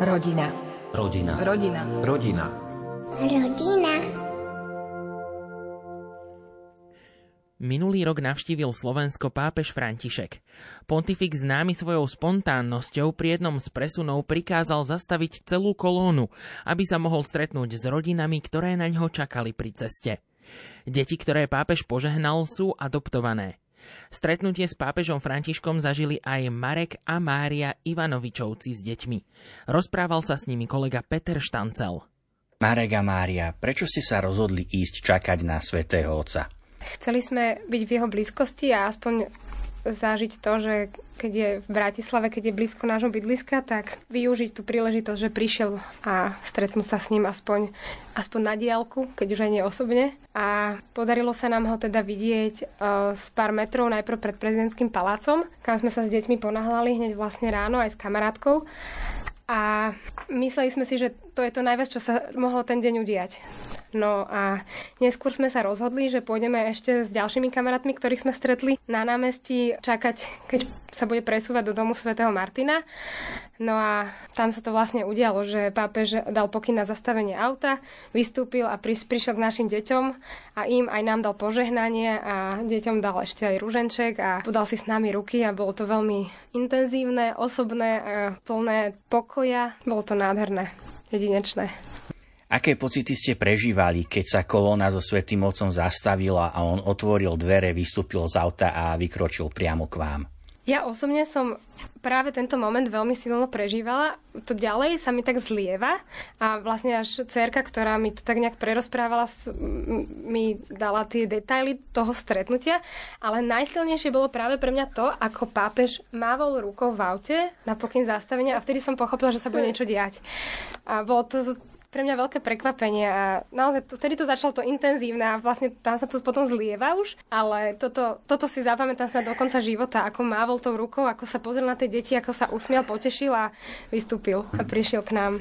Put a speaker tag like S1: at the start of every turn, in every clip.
S1: Rodina.
S2: Rodina.
S1: Rodina.
S2: Rodina.
S3: Rodina.
S4: Minulý rok navštívil Slovensko pápež František. Pontifik známy svojou spontánnosťou pri jednom z presunov prikázal zastaviť celú kolónu, aby sa mohol stretnúť s rodinami, ktoré na ňo čakali pri ceste. Deti, ktoré pápež požehnal, sú adoptované. Stretnutie s pápežom Františkom zažili aj Marek a Mária Ivanovičovci s deťmi. Rozprával sa s nimi kolega Peter Štancel.
S5: Marek a Mária, prečo ste sa rozhodli ísť čakať na svätého Otca?
S6: Chceli sme byť v jeho blízkosti a aspoň zažiť to, že keď je v Bratislave, keď je blízko nášho bydliska, tak využiť tú príležitosť, že prišiel a stretnúť sa s ním aspoň, aspoň na diálku, keď už aj nie osobne. A podarilo sa nám ho teda vidieť uh, z pár metrov najprv pred prezidentským palácom, kam sme sa s deťmi ponahlali hneď vlastne ráno aj s kamarátkou. A mysleli sme si, že to je to najviac, čo sa mohlo ten deň udiať. No a neskôr sme sa rozhodli, že pôjdeme ešte s ďalšími kamarátmi, ktorých sme stretli na námestí čakať, keď sa bude presúvať do domu svätého Martina. No a tam sa to vlastne udialo, že pápež dal pokyn na zastavenie auta, vystúpil a prišiel k našim deťom a im aj nám dal požehnanie a deťom dal ešte aj rúženček a podal si s nami ruky a bolo to veľmi intenzívne, osobné, plné pokoja. Bolo to nádherné, jedinečné.
S5: Aké pocity ste prežívali, keď sa kolóna so Svetým Otcom zastavila a on otvoril dvere, vystúpil z auta a vykročil priamo k vám?
S6: Ja osobne som práve tento moment veľmi silno prežívala. To ďalej sa mi tak zlieva a vlastne až cerka, ktorá mi to tak nejak prerozprávala, mi dala tie detaily toho stretnutia, ale najsilnejšie bolo práve pre mňa to, ako pápež mávol rukou v aute na pokyn zastavenia a vtedy som pochopila, že sa bude niečo diať. A bolo to pre mňa veľké prekvapenie a naozaj to, vtedy to začalo to intenzívne a vlastne tam sa to potom zlieva už, ale toto, toto si zapamätám sa do konca života, ako mávol tou rukou, ako sa pozrel na tie deti, ako sa usmial, potešil a vystúpil a prišiel k nám.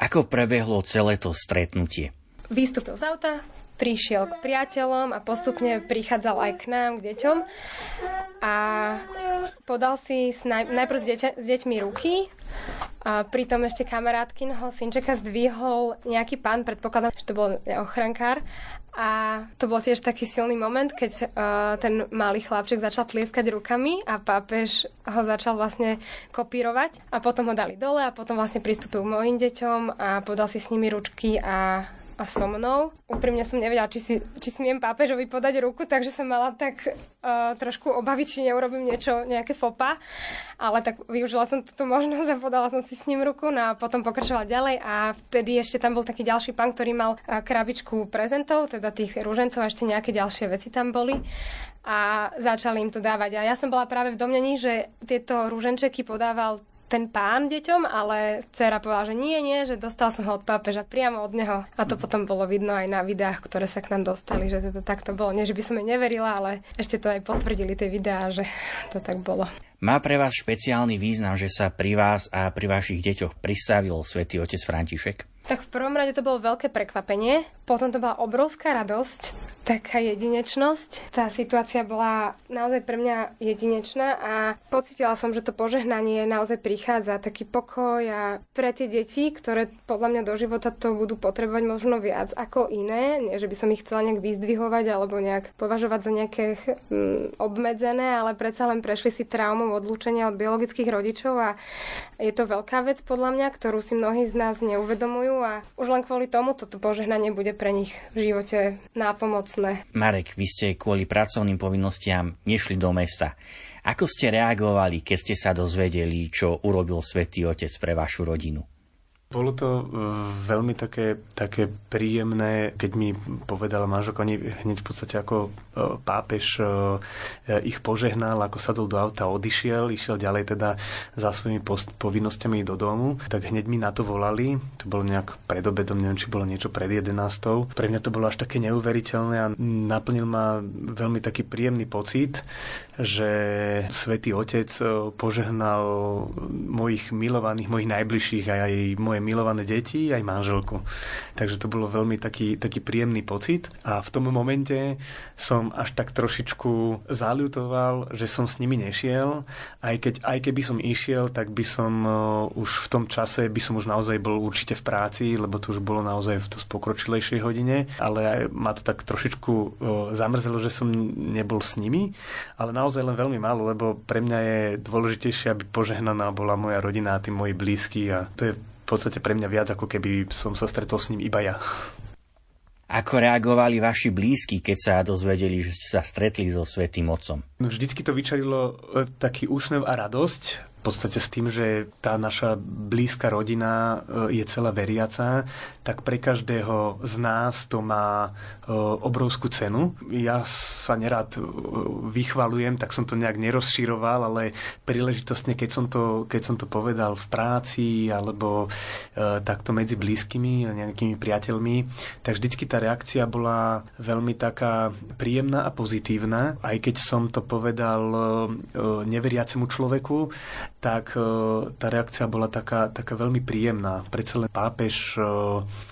S5: Ako prebehlo celé to stretnutie?
S6: Vystúpil z auta, prišiel k priateľom a postupne prichádzal aj k nám, k deťom. A podal si naj, najprv s, deťa, s deťmi ruky, a pritom ešte kamarátkinho synčeka zdvihol nejaký pán, predpokladám, že to bol ochrankár. A to bol tiež taký silný moment, keď uh, ten malý chlapček začal tlieskať rukami a pápež ho začal vlastne kopírovať. A potom ho dali dole a potom vlastne pristúpil k mojim deťom a podal si s nimi ručky a a so mnou. Úprimne som nevedela, či si, či smiem pápežovi podať ruku, takže som mala tak uh, trošku obavy, či neurobím niečo, nejaké fopa. Ale tak využila som túto možnosť a podala som si s ním ruku no a potom pokračovala ďalej a vtedy ešte tam bol taký ďalší pán, ktorý mal uh, krabičku prezentov, teda tých rúžencov a ešte nejaké ďalšie veci tam boli a začali im to dávať. A ja som bola práve v domnení, že tieto rúženčeky podával ten pán deťom, ale dcera povedala, že nie, nie, že dostal som ho od pápeža priamo od neho. A to potom bolo vidno aj na videách, ktoré sa k nám dostali, že to takto bolo. Nie, že by som jej neverila, ale ešte to aj potvrdili tie videá, že to tak bolo.
S5: Má pre vás špeciálny význam, že sa pri vás a pri vašich deťoch pristavil svätý otec František?
S6: Tak v prvom rade to bolo veľké prekvapenie, potom to bola obrovská radosť, taká jedinečnosť. Tá situácia bola naozaj pre mňa jedinečná a pocitila som, že to požehnanie naozaj prichádza, taký pokoj a pre tie deti, ktoré podľa mňa do života to budú potrebovať možno viac ako iné, nie že by som ich chcela nejak vyzdvihovať alebo nejak považovať za nejaké hm, obmedzené, ale predsa len prešli si traumou odlúčenia od biologických rodičov a je to veľká vec podľa mňa, ktorú si mnohí z nás neuvedomujú a už len kvôli tomu toto požehnanie bude pre nich v živote nápomocné.
S5: Marek, vy ste kvôli pracovným povinnostiam nešli do mesta. Ako ste reagovali, keď ste sa dozvedeli, čo urobil Svetý Otec pre vašu rodinu?
S7: Bolo to e, veľmi také, také príjemné, keď mi povedala manželka, oni hneď v podstate ako e, pápež e, ich požehnal, ako sadol do auta, odišiel, išiel ďalej teda za svojimi post- povinnosťami do domu, tak hneď mi na to volali, to bolo nejak pred obedom, neviem, či bolo niečo pred 11. Pre mňa to bolo až také neuveriteľné a naplnil ma veľmi taký príjemný pocit, že Svetý Otec požehnal mojich milovaných, mojich najbližších a aj moje moje milované deti, aj manželku. Takže to bolo veľmi taký, taký príjemný pocit a v tom momente som až tak trošičku zaľutoval, že som s nimi nešiel. Aj, keď, aj keby som išiel, tak by som už v tom čase by som už naozaj bol určite v práci, lebo to už bolo naozaj v to pokročilejšej hodine, ale aj ma to tak trošičku zamrzelo, že som nebol s nimi, ale naozaj len veľmi málo, lebo pre mňa je dôležitejšie, aby požehnaná bola moja rodina a tí moji blízky a to je podstate pre mňa viac, ako keby som sa stretol s ním iba ja.
S5: Ako reagovali vaši blízki, keď sa dozvedeli, že ste sa stretli so Svetým Otcom?
S7: No, vždycky to vyčarilo e, taký úsmev a radosť, v podstate s tým, že tá naša blízka rodina e, je celá veriaca, tak pre každého z nás to má e, obrovskú cenu. Ja sa nerad e, vychvalujem, tak som to nejak nerozširoval, ale príležitostne, keď som to, keď som to povedal v práci alebo takto medzi blízkymi a nejakými priateľmi, tak vždycky tá reakcia bola veľmi taká príjemná a pozitívna, aj keď som to povedal neveriacemu človeku, tak e, tá reakcia bola taká, taká veľmi príjemná. Predsa len pápež e,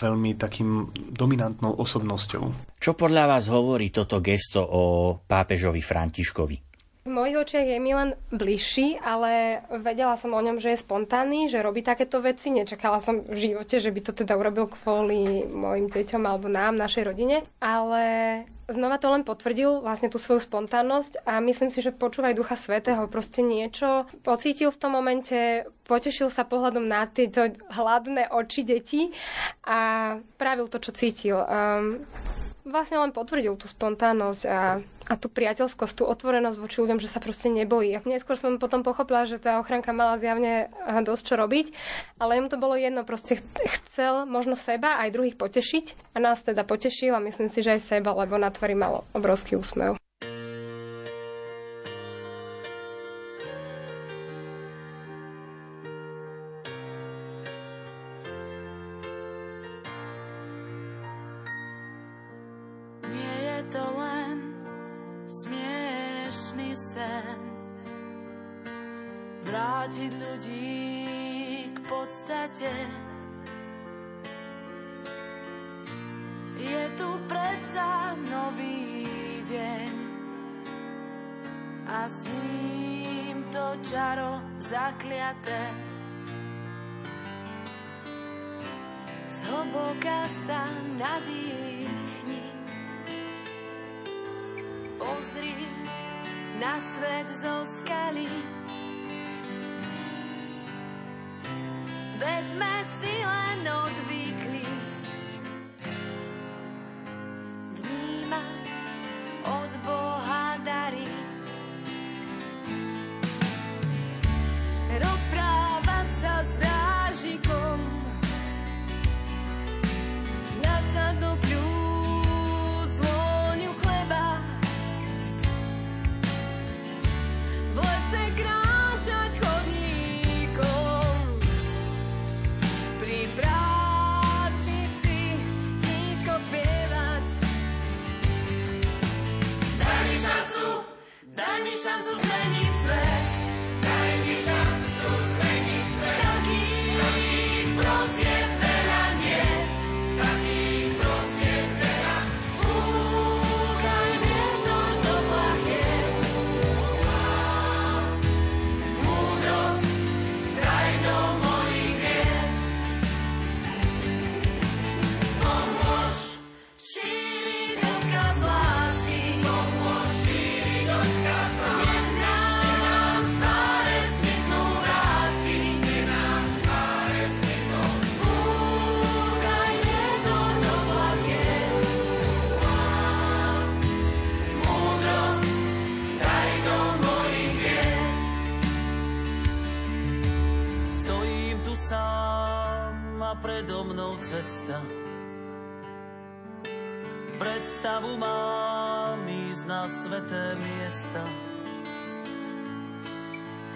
S7: veľmi takým dominantnou osobnosťou.
S5: Čo podľa vás hovorí toto gesto o pápežovi Františkovi?
S6: V mojich očiach je mi len bližší, ale vedela som o ňom, že je spontánny, že robí takéto veci. Nečakala som v živote, že by to teda urobil kvôli mojim deťom alebo nám, našej rodine. Ale znova to len potvrdil vlastne tú svoju spontánnosť a myslím si, že počúvaj Ducha Svetého proste niečo pocítil v tom momente, potešil sa pohľadom na tieto hladné oči detí a pravil to, čo cítil. Um, vlastne len potvrdil tú spontánnosť a, a tú priateľskosť, tú otvorenosť voči ľuďom, že sa proste nebojí. Neskôr som potom pochopila, že tá ochranka mala zjavne dosť čo robiť, ale im to bolo jedno, proste chcel možno seba aj druhých potešiť a nás teda potešil a myslím si, že aj seba, lebo na tvári mal obrovský úsmev.
S1: Vrátiť ľudí k podstate. Je tu predsa nový deň a s ním to čaro zakliaté. Zhlboka sa nadýchni, pozri na svet zo skaly. Veď sme si len odvykli vnímať od Boha dary. Rozprávať sa s drážikom nasadnú pľúc vôňu chleba
S2: reasons.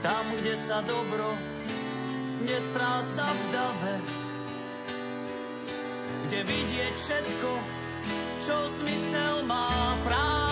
S2: Tam, kde sa dobro nestráca v dave. Kde vidieť všetko, čo smysel má práve.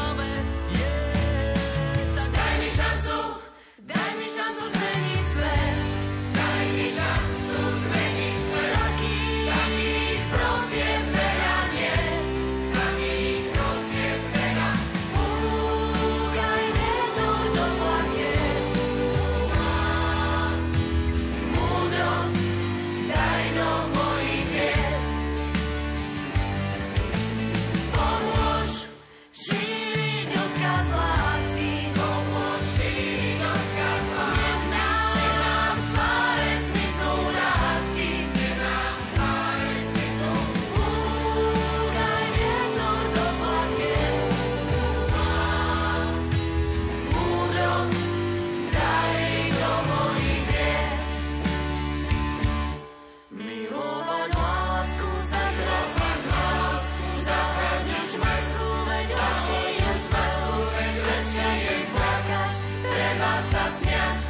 S1: sa smiať,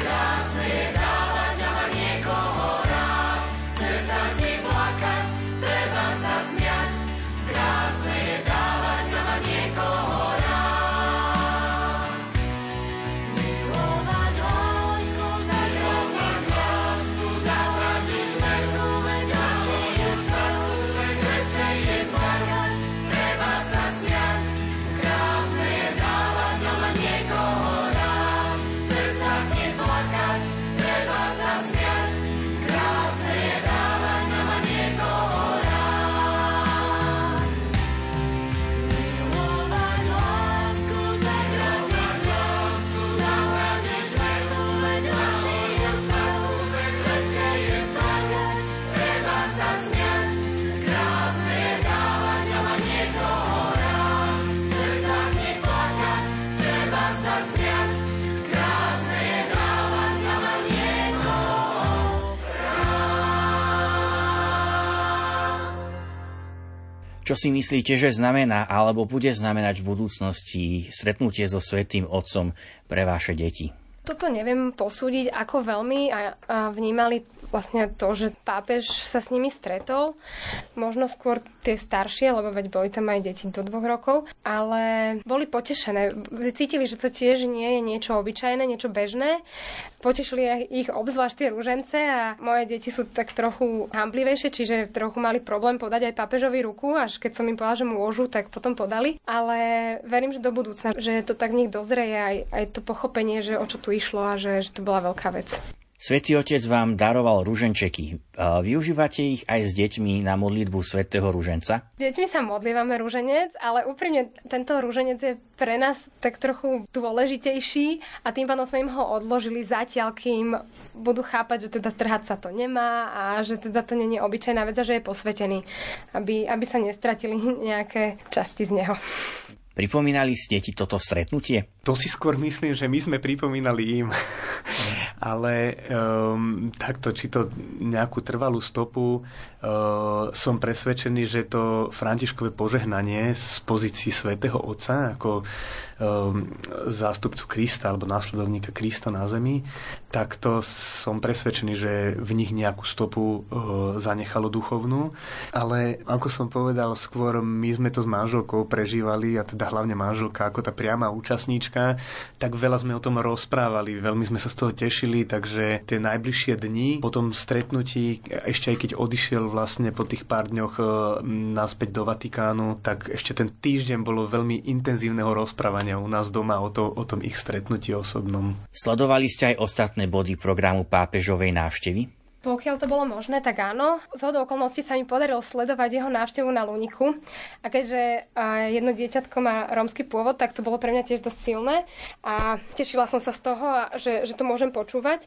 S1: krásne je
S5: Čo si myslíte, že znamená alebo bude znamenať v budúcnosti stretnutie so Svetým Otcom pre vaše deti?
S6: Toto neviem posúdiť, ako veľmi a, a vnímali vlastne to, že pápež sa s nimi stretol. Možno skôr tie staršie, lebo veď boli tam aj deti do dvoch rokov, ale boli potešené. Cítili, že to tiež nie je niečo obyčajné, niečo bežné. Potešili ich obzvlášť tie rúžence a moje deti sú tak trochu hamblivejšie, čiže trochu mali problém podať aj pápežovi ruku, až keď som im povedala, že môžu, tak potom podali. Ale verím, že do budúcna, že to tak nech dozreje aj, aj to pochopenie, že o čo tu išlo a že, že to bola veľká vec.
S5: Svetý Otec vám daroval rúženčeky. Využívate ich aj s deťmi na modlitbu Svetého rúženca?
S6: S deťmi sa modlívame rúženec, ale úprimne tento rúženec je pre nás tak trochu dôležitejší a tým pádom sme im ho odložili zatiaľ, kým budú chápať, že teda trhať sa to nemá a že teda to nie je obyčajná vec a že je posvetený, aby, aby sa nestratili nejaké časti z neho.
S5: Pripomínali ste ti toto stretnutie?
S7: To si skôr myslím, že my sme pripomínali im. Ale um, takto, či to nejakú trvalú stopu, uh, som presvedčený, že to Františkové požehnanie z pozícii svätého Otca, ako zástupcu Krista alebo následovníka Krista na zemi, tak to som presvedčený, že v nich nejakú stopu uh, zanechalo duchovnú. Ale ako som povedal, skôr my sme to s manželkou prežívali a teda hlavne manželka ako tá priama účastníčka, tak veľa sme o tom rozprávali, veľmi sme sa z toho tešili, takže tie najbližšie dni po tom stretnutí, ešte aj keď odišiel vlastne po tých pár dňoch e, naspäť do Vatikánu, tak ešte ten týždeň bolo veľmi intenzívneho rozprávania u nás doma o, to, o tom ich stretnutí osobnom.
S5: Sledovali ste aj ostatné body programu pápežovej návštevy?
S6: Pokiaľ to bolo možné, tak áno. Z hodou okolností sa mi podarilo sledovať jeho návštevu na Luniku. A keďže jedno dieťatko má rómsky pôvod, tak to bolo pre mňa tiež dosť silné. A tešila som sa z toho, že, že to môžem počúvať.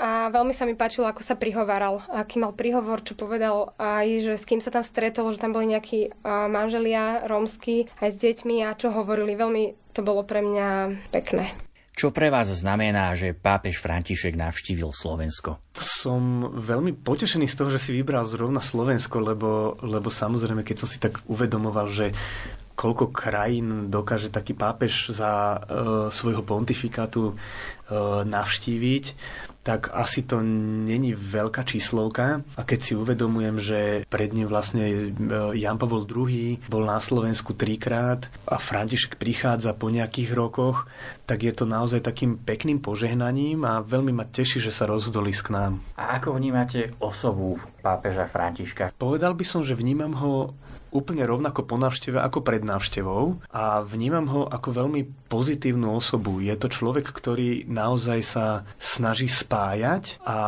S6: A veľmi sa mi páčilo, ako sa prihovaral. Aký mal príhovor, čo povedal aj, že s kým sa tam stretol, že tam boli nejakí manželia rómsky aj s deťmi a čo hovorili. Veľmi to bolo pre mňa pekné.
S5: Čo pre vás znamená, že pápež František navštívil Slovensko?
S7: Som veľmi potešený z toho, že si vybral zrovna Slovensko, lebo, lebo samozrejme, keď som si tak uvedomoval, že koľko krajín dokáže taký pápež za uh, svojho pontifikátu uh, navštíviť, tak asi to není veľká číslovka. A keď si uvedomujem, že pred ním vlastne e, Jan Pavel II bol na Slovensku trikrát a František prichádza po nejakých rokoch, tak je to naozaj takým pekným požehnaním a veľmi ma teší, že sa rozhodol ísť k nám.
S5: A ako vnímate osobu pápeža Františka?
S7: Povedal by som, že vnímam ho úplne rovnako po návšteve ako pred návštevou a vnímam ho ako veľmi pozitívnu osobu. Je to človek, ktorý naozaj sa snaží spájať a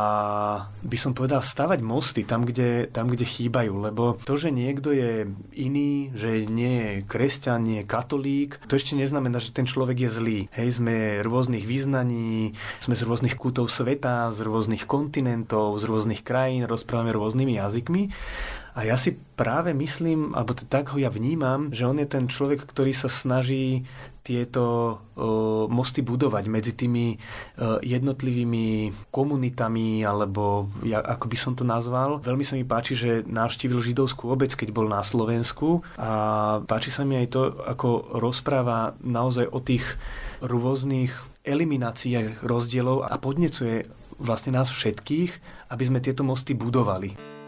S7: by som povedal stavať mosty tam, kde, tam, kde chýbajú, lebo to, že niekto je iný, že nie je kresťan, nie je katolík, to ešte neznamená, že ten človek je zlý. Hej, sme rôznych význaní, sme z rôznych kútov sveta, z rôznych kontinentov, z rôznych krajín, rozprávame rôznymi jazykmi a ja si práve myslím, alebo tak ho ja vnímam, že on je ten človek, ktorý sa snaží tieto uh, mosty budovať medzi tými uh, jednotlivými komunitami, alebo ja, ako by som to nazval. Veľmi sa mi páči, že navštívil židovskú obec, keď bol na Slovensku a páči sa mi aj to, ako rozpráva naozaj o tých rôznych elimináciách rozdielov a podnecuje vlastne nás všetkých, aby sme tieto mosty budovali.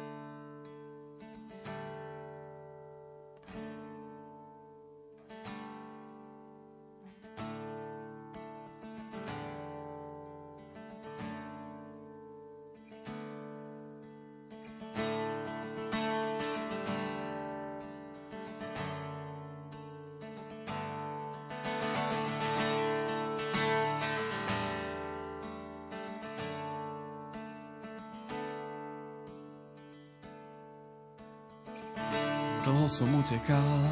S8: Utekal,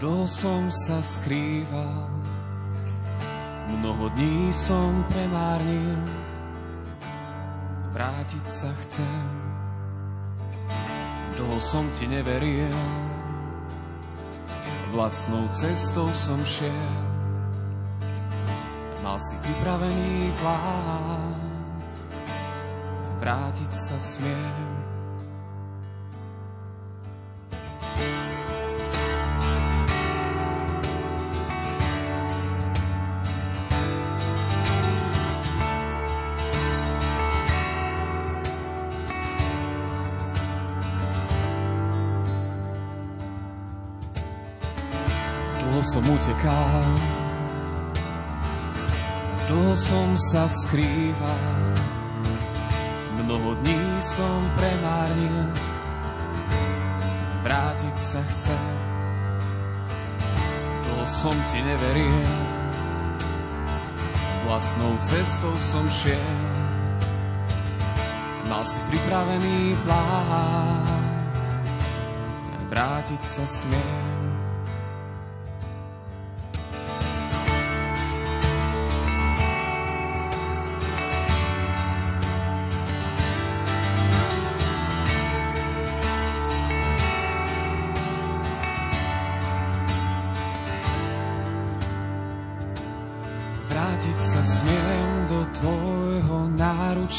S8: dlho som sa skrýval, mnoho dní som premárnil, vrátiť sa chcem. Dlho som ti neveril, vlastnou cestou som šiel, mal si pripravený plán, vrátiť sa smiem Dlho som utekal, dlho som sa skrýval, mnoho dní som premárnil, vrátiť sa chcem. Dlho som ti neveril, vlastnou cestou som šiel, mal si pripravený plán, vrátiť sa smiem.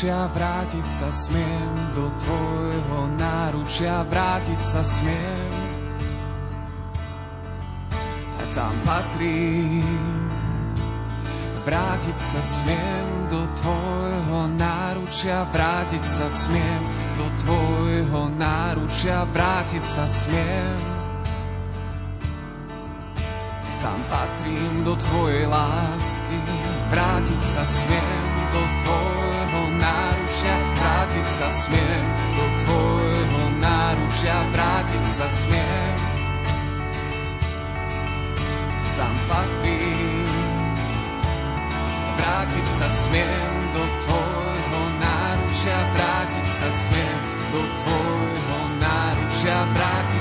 S8: Náručia, vrátiť sa smiem do tvojho náručia, vrátiť sa smiem. A tam patrí, vrátiť sa smiem do tvojho náručia, vrátiť sa smiem do tvojho náručia, vrátiť sa smiem tam patrím do tvojej lásky, vrátiť sa smiem do náručia, vrátiť sa smiem do tvojho náručia, vrátiť sa smiem. Tam patrím, vrátiť sa smiem do tvojho náručia, vrátiť sa smiem do tvojho náručia, vrátiť